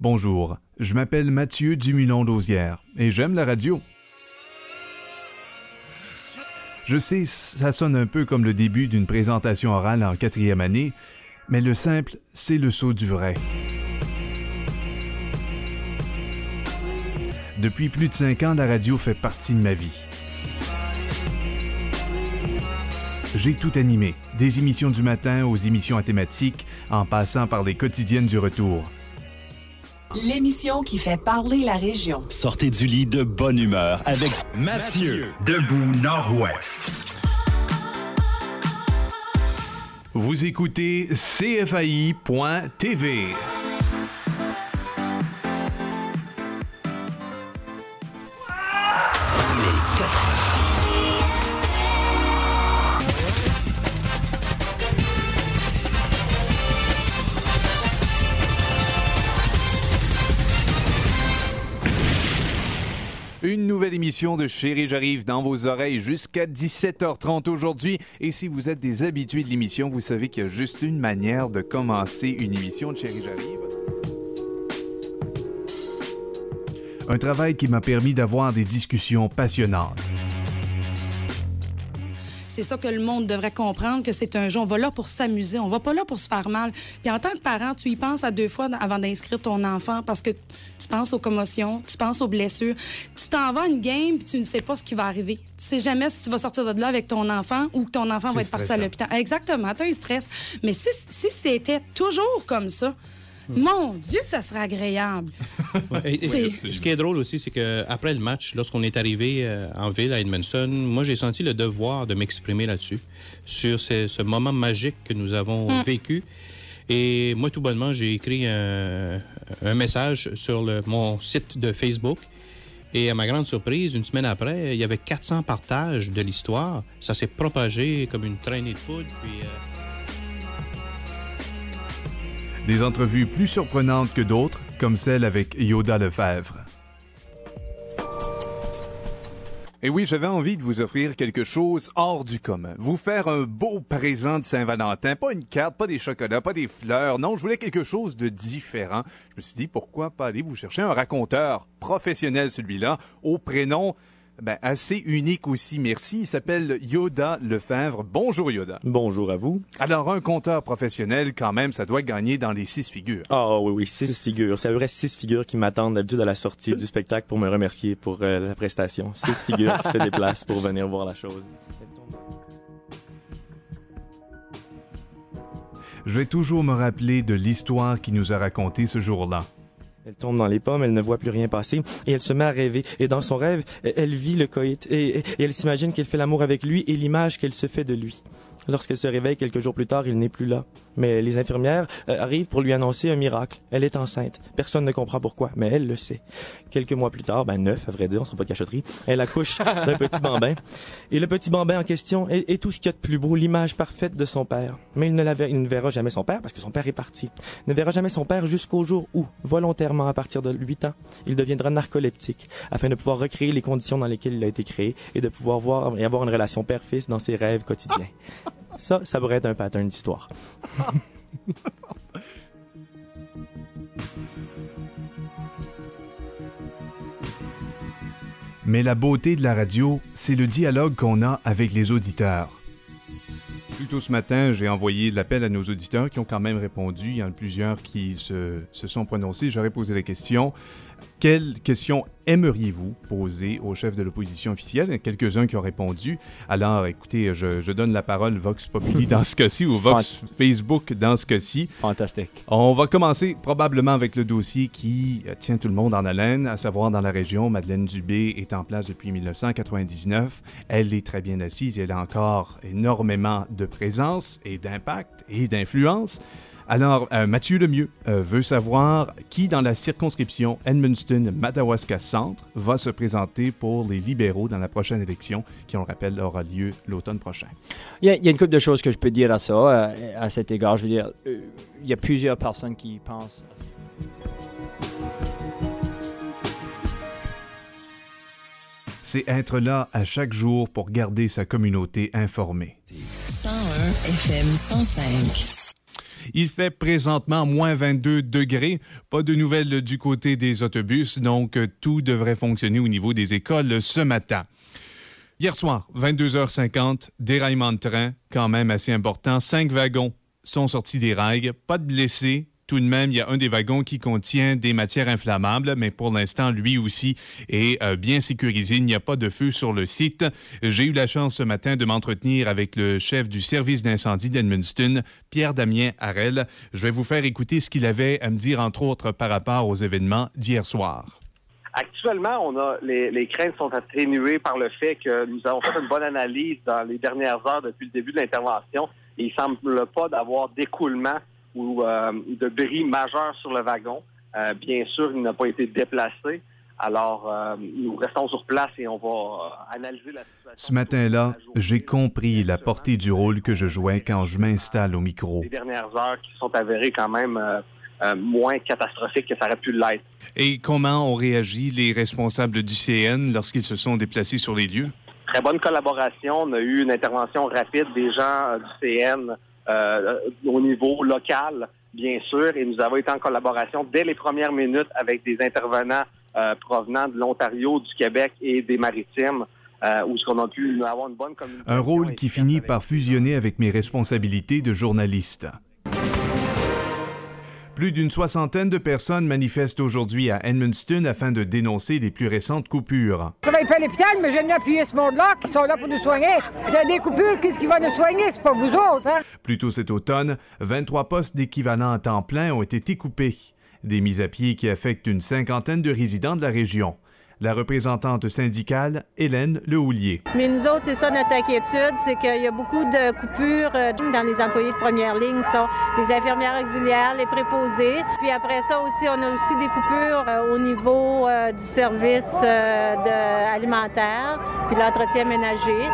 Bonjour, je m'appelle Mathieu Dumulon-Lausière et j'aime la radio. Je sais, ça sonne un peu comme le début d'une présentation orale en quatrième année, mais le simple, c'est le saut du vrai. Depuis plus de cinq ans, la radio fait partie de ma vie. J'ai tout animé, des émissions du matin aux émissions à thématiques, en passant par les quotidiennes du retour. L'émission qui fait parler la région. Sortez du lit de bonne humeur avec Mathieu, debout Nord-Ouest. Vous écoutez CFAI.tv. Une nouvelle émission de Chérie, j'arrive dans vos oreilles jusqu'à 17h30 aujourd'hui. Et si vous êtes des habitués de l'émission, vous savez qu'il y a juste une manière de commencer une émission de Chérie, j'arrive. Un travail qui m'a permis d'avoir des discussions passionnantes. C'est ça que le monde devrait comprendre, que c'est un jeu. On va là pour s'amuser, on va pas là pour se faire mal. Puis en tant que parent, tu y penses à deux fois avant d'inscrire ton enfant parce que tu penses aux commotions, tu penses aux blessures. Tu t'en vas à une game puis tu ne sais pas ce qui va arriver. Tu sais jamais si tu vas sortir de là avec ton enfant ou que ton enfant va être parti à l'hôpital. Exactement, tu as un stress. Mais si, si c'était toujours comme ça, mon Dieu, que ça serait agréable. Ouais, et- et ce qui est drôle aussi, c'est qu'après le match, lorsqu'on est arrivé euh, en ville à Edmundston, moi, j'ai senti le devoir de m'exprimer là-dessus, sur ce, ce moment magique que nous avons Mm. vécu. Et moi, tout bonnement, j'ai écrit un, un message sur le- mon site de Facebook. Et à ma grande surprise, une semaine après, il y avait 400 partages de l'histoire. Ça s'est propagé comme une traînée de poudre. Puis, euh, Des entrevues plus surprenantes que d'autres, comme celle avec Yoda Lefebvre. Et oui, j'avais envie de vous offrir quelque chose hors du commun. Vous faire un beau présent de Saint-Valentin. Pas une carte, pas des chocolats, pas des fleurs. Non, je voulais quelque chose de différent. Je me suis dit, pourquoi pas aller vous chercher un raconteur professionnel, celui-là, au prénom ben, assez unique aussi, merci. Il s'appelle Yoda Lefebvre. Bonjour Yoda. Bonjour à vous. Alors, un compteur professionnel, quand même, ça doit gagner dans les six figures. Ah oui, oui, six figures. C'est près six figures qui m'attendent d'habitude à la sortie du spectacle pour me remercier pour euh, la prestation. Six figures qui se déplacent pour venir voir la chose. Je vais toujours me rappeler de l'histoire qu'il nous a racontée ce jour-là. Elle tombe dans les pommes, elle ne voit plus rien passer, et elle se met à rêver. Et dans son rêve, elle vit le coït, et, et- elle s'imagine qu'elle fait l'amour avec lui et l'image qu'elle se fait de lui. Lorsqu'elle se réveille quelques jours plus tard, il n'est plus là. Mais les infirmières euh, arrivent pour lui annoncer un miracle. Elle est enceinte. Personne ne comprend pourquoi, mais elle le sait. Quelques mois plus tard, ben neuf à vrai dire, on sera pas de cachotterie, elle accouche d'un petit bambin. Et le petit bambin en question est, est tout ce qu'il y a de plus beau, l'image parfaite de son père. Mais il ne, la ver- il ne verra jamais son père parce que son père est parti. Il ne verra jamais son père jusqu'au jour où, volontairement à partir de 8 ans, il deviendra narcoleptique afin de pouvoir recréer les conditions dans lesquelles il a été créé et de pouvoir voir et avoir une relation père-fils dans ses rêves quotidiens. Ça, ça pourrait être un pattern d'histoire. Mais la beauté de la radio, c'est le dialogue qu'on a avec les auditeurs. Plus tôt ce matin, j'ai envoyé l'appel à nos auditeurs qui ont quand même répondu. Il y en a plusieurs qui se, se sont prononcés. J'aurais posé la question. Quelle question aimeriez-vous poser au chef de l'opposition officielle? Il y a quelques-uns qui ont répondu. Alors, écoutez, je, je donne la parole Vox Populi dans ce cas-ci ou Vox Facebook dans ce cas-ci. Fantastique. On va commencer probablement avec le dossier qui tient tout le monde en haleine, à savoir dans la région, Madeleine Dubé est en place depuis 1999. Elle est très bien assise et elle a encore énormément de présence et d'impact et d'influence. Alors, euh, Mathieu Lemieux euh, veut savoir qui, dans la circonscription Edmundston-Madawaska Centre, va se présenter pour les libéraux dans la prochaine élection, qui, on le rappelle, aura lieu l'automne prochain. Il y, a, il y a une couple de choses que je peux dire à ça, euh, à cet égard. Je veux dire, euh, il y a plusieurs personnes qui pensent à ça. C'est être là à chaque jour pour garder sa communauté informée. 101 FM 105. Il fait présentement moins 22 degrés. Pas de nouvelles du côté des autobus, donc tout devrait fonctionner au niveau des écoles ce matin. Hier soir, 22h50, déraillement de train, quand même assez important. Cinq wagons sont sortis des rails, pas de blessés, tout de même, il y a un des wagons qui contient des matières inflammables, mais pour l'instant, lui aussi est euh, bien sécurisé. Il n'y a pas de feu sur le site. J'ai eu la chance ce matin de m'entretenir avec le chef du service d'incendie d'Edmundston, Pierre-Damien Harel. Je vais vous faire écouter ce qu'il avait à me dire, entre autres, par rapport aux événements d'hier soir. Actuellement, on a les, craintes sont atténuées par le fait que nous avons fait une bonne analyse dans les dernières heures depuis le début de l'intervention. Il semble pas d'avoir d'écoulement ou euh, de bris majeur sur le wagon. Euh, bien sûr, il n'a pas été déplacé. Alors, euh, nous restons sur place et on va analyser la situation. Ce matin-là, j'ai compris la portée du rôle que je jouais quand je m'installe au micro. Les dernières heures qui sont avérées quand même moins catastrophiques que ça aurait pu l'être. Et comment ont réagi les responsables du CN lorsqu'ils se sont déplacés sur les lieux? Très bonne collaboration. On a eu une intervention rapide des gens du CN euh, au niveau local, bien sûr, et nous avons été en collaboration dès les premières minutes avec des intervenants euh, provenant de l'Ontario, du Québec et des Maritimes. Euh, où on a pu avoir une bonne communication. Un rôle qui finit par fusionner avec mes responsabilités de journaliste. Plus d'une soixantaine de personnes manifestent aujourd'hui à Edmundston afin de dénoncer les plus récentes coupures. Je travaille pas à l'hôpital, mais j'aime bien appuyer ce monde-là qui sont là pour nous soigner. C'est des coupures, qu'est-ce qui va nous soigner? C'est pas vous autres, hein? Plus tôt cet automne, 23 postes d'équivalent à temps plein ont été coupés. Des mises à pied qui affectent une cinquantaine de résidents de la région la représentante syndicale Hélène Lehoulier. Mais nous autres, c'est ça notre inquiétude, c'est qu'il y a beaucoup de coupures euh, dans les employés de première ligne, qui sont les infirmières auxiliaires, les préposés. Puis après ça aussi, on a aussi des coupures euh, au niveau euh, du service alimentaire, puis l'entretien ménager.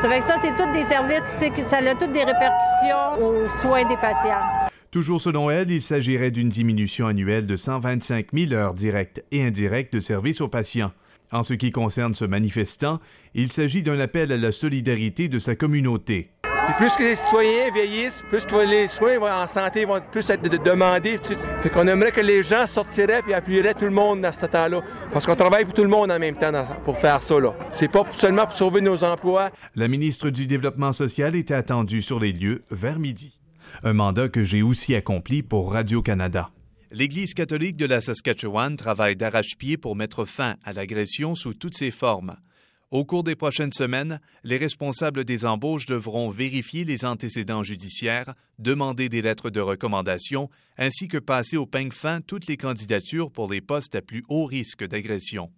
Ça fait que ça, c'est tous des services, c'est que ça a toutes des répercussions aux soins des patients. Toujours selon elle, il s'agirait d'une diminution annuelle de 125 000 heures directes et indirectes de service aux patients. En ce qui concerne ce manifestant, il s'agit d'un appel à la solidarité de sa communauté. plus que les citoyens vieillissent, plus que les soins en santé vont plus être demandés. Fait qu'on aimerait que les gens sortiraient et appuieraient tout le monde dans ce temps-là. Parce qu'on travaille pour tout le monde en même temps pour faire ça. C'est pas seulement pour sauver nos emplois. La ministre du Développement social était attendue sur les lieux vers midi un mandat que j'ai aussi accompli pour Radio-Canada. L'Église catholique de la Saskatchewan travaille d'arrache-pied pour mettre fin à l'agression sous toutes ses formes. Au cours des prochaines semaines, les responsables des embauches devront vérifier les antécédents judiciaires, demander des lettres de recommandation, ainsi que passer au peigne fin toutes les candidatures pour les postes à plus haut risque d'agression.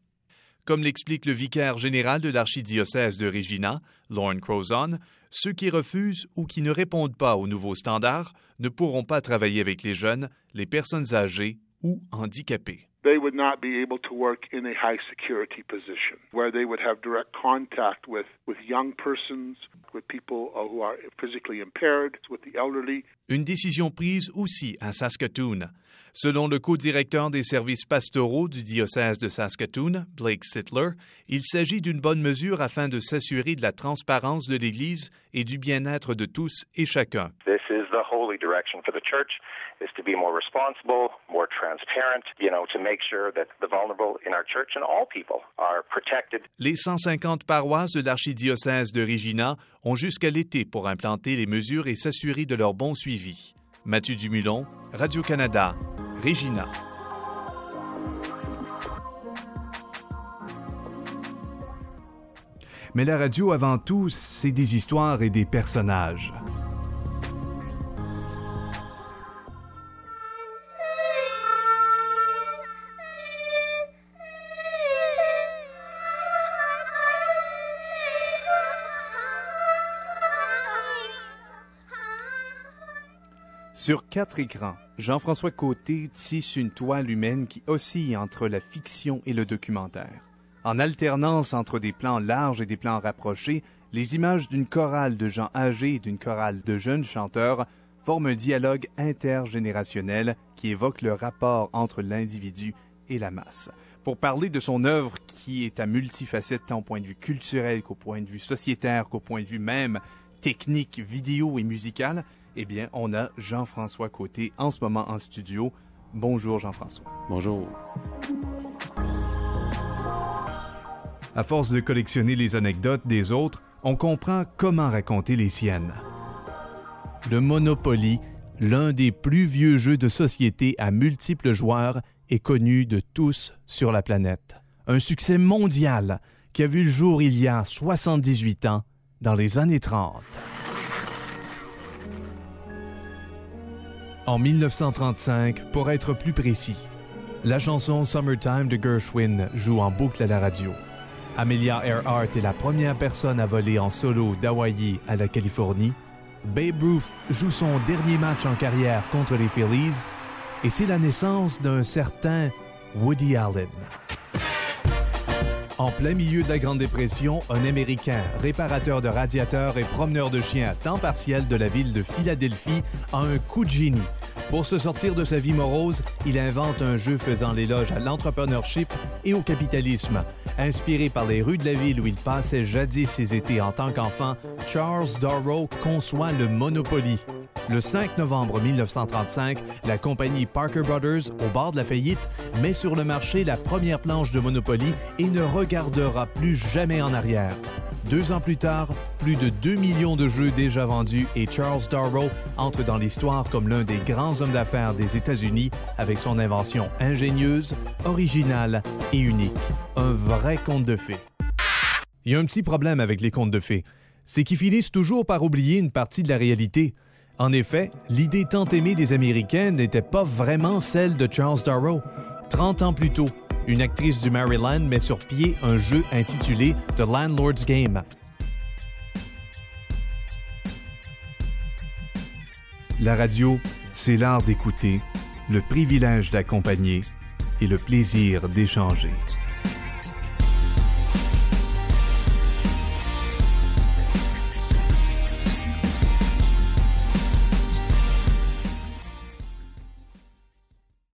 Comme l'explique le vicaire général de l'archidiocèse de Regina, Lauren Crozon, ceux qui refusent ou qui ne répondent pas aux nouveaux standards ne pourront pas travailler avec les jeunes, les personnes âgées ou handicapées. They would not be able to work in a high security position where they would have direct contact with, with young persons, with people who are physically impaired, with the elderly. Une décision prise aussi à Saskatoon. Selon le co-directeur des services pastoraux du diocèse de Saskatoon, Blake Sittler, il s'agit d'une bonne mesure afin de s'assurer de la transparence de l'Église et du bien-être de tous et chacun. The holy direction for the church is to be more responsible, more transparent, you know, to make sure that the vulnerable in our church and all people are protected. Les 150 paroisses de l'archidiocèse de Regina ont jusqu'à l'été pour implanter les mesures et s'assurer de leur bon suivi. Mathieu Dumulon, Radio-Canada, Regina. Mais la radio, avant tout, c'est des histoires et des personnages. Sur quatre écrans, Jean-François Côté tisse une toile humaine qui oscille entre la fiction et le documentaire. En alternance entre des plans larges et des plans rapprochés, les images d'une chorale de gens âgés et d'une chorale de jeunes chanteurs forment un dialogue intergénérationnel qui évoque le rapport entre l'individu et la masse. Pour parler de son œuvre qui est à multifacette tant au point de vue culturel qu'au point de vue sociétaire qu'au point de vue même technique, vidéo et musical, Eh bien, on a Jean-François Côté en ce moment en studio. Bonjour Jean-François. Bonjour. À force de collectionner les anecdotes des autres, on comprend comment raconter les siennes. Le Monopoly, l'un des plus vieux jeux de société à multiples joueurs, est connu de tous sur la planète. Un succès mondial qui a vu le jour il y a 78 ans, dans les années 30. En 1935, pour être plus précis, la chanson Summertime de Gershwin joue en boucle à la radio. Amelia Earhart est la première personne à voler en solo d'Hawaii à la Californie. Babe Ruth joue son dernier match en carrière contre les Phillies et c'est la naissance d'un certain Woody Allen. En plein milieu de la Grande Dépression, un Américain, réparateur de radiateurs et promeneur de chiens à temps partiel de la ville de Philadelphie, a un coup de génie. Pour se sortir de sa vie morose, il invente un jeu faisant l'éloge à l'entrepreneurship et au capitalisme. Inspiré par les rues de la ville où il passait jadis ses étés en tant qu'enfant, Charles Darrow conçoit le Monopoly. Le 5 novembre 1935, la compagnie Parker Brothers, au bord de la faillite, met sur le marché la première planche de Monopoly et ne regardera plus jamais en arrière. Deux ans plus tard, plus de 2 millions de jeux déjà vendus et Charles Darrow entre dans l'histoire comme l'un des grands hommes d'affaires des États-Unis avec son invention ingénieuse, originale et unique. Un vrai conte de fées. Il y a un petit problème avec les contes de fées. C'est qu'ils finissent toujours par oublier une partie de la réalité. En effet, l'idée tant aimée des Américains n'était pas vraiment celle de Charles Darrow. 30 ans plus tôt, une actrice du Maryland met sur pied un jeu intitulé The Landlord's Game. La radio, c'est l'art d'écouter, le privilège d'accompagner et le plaisir d'échanger.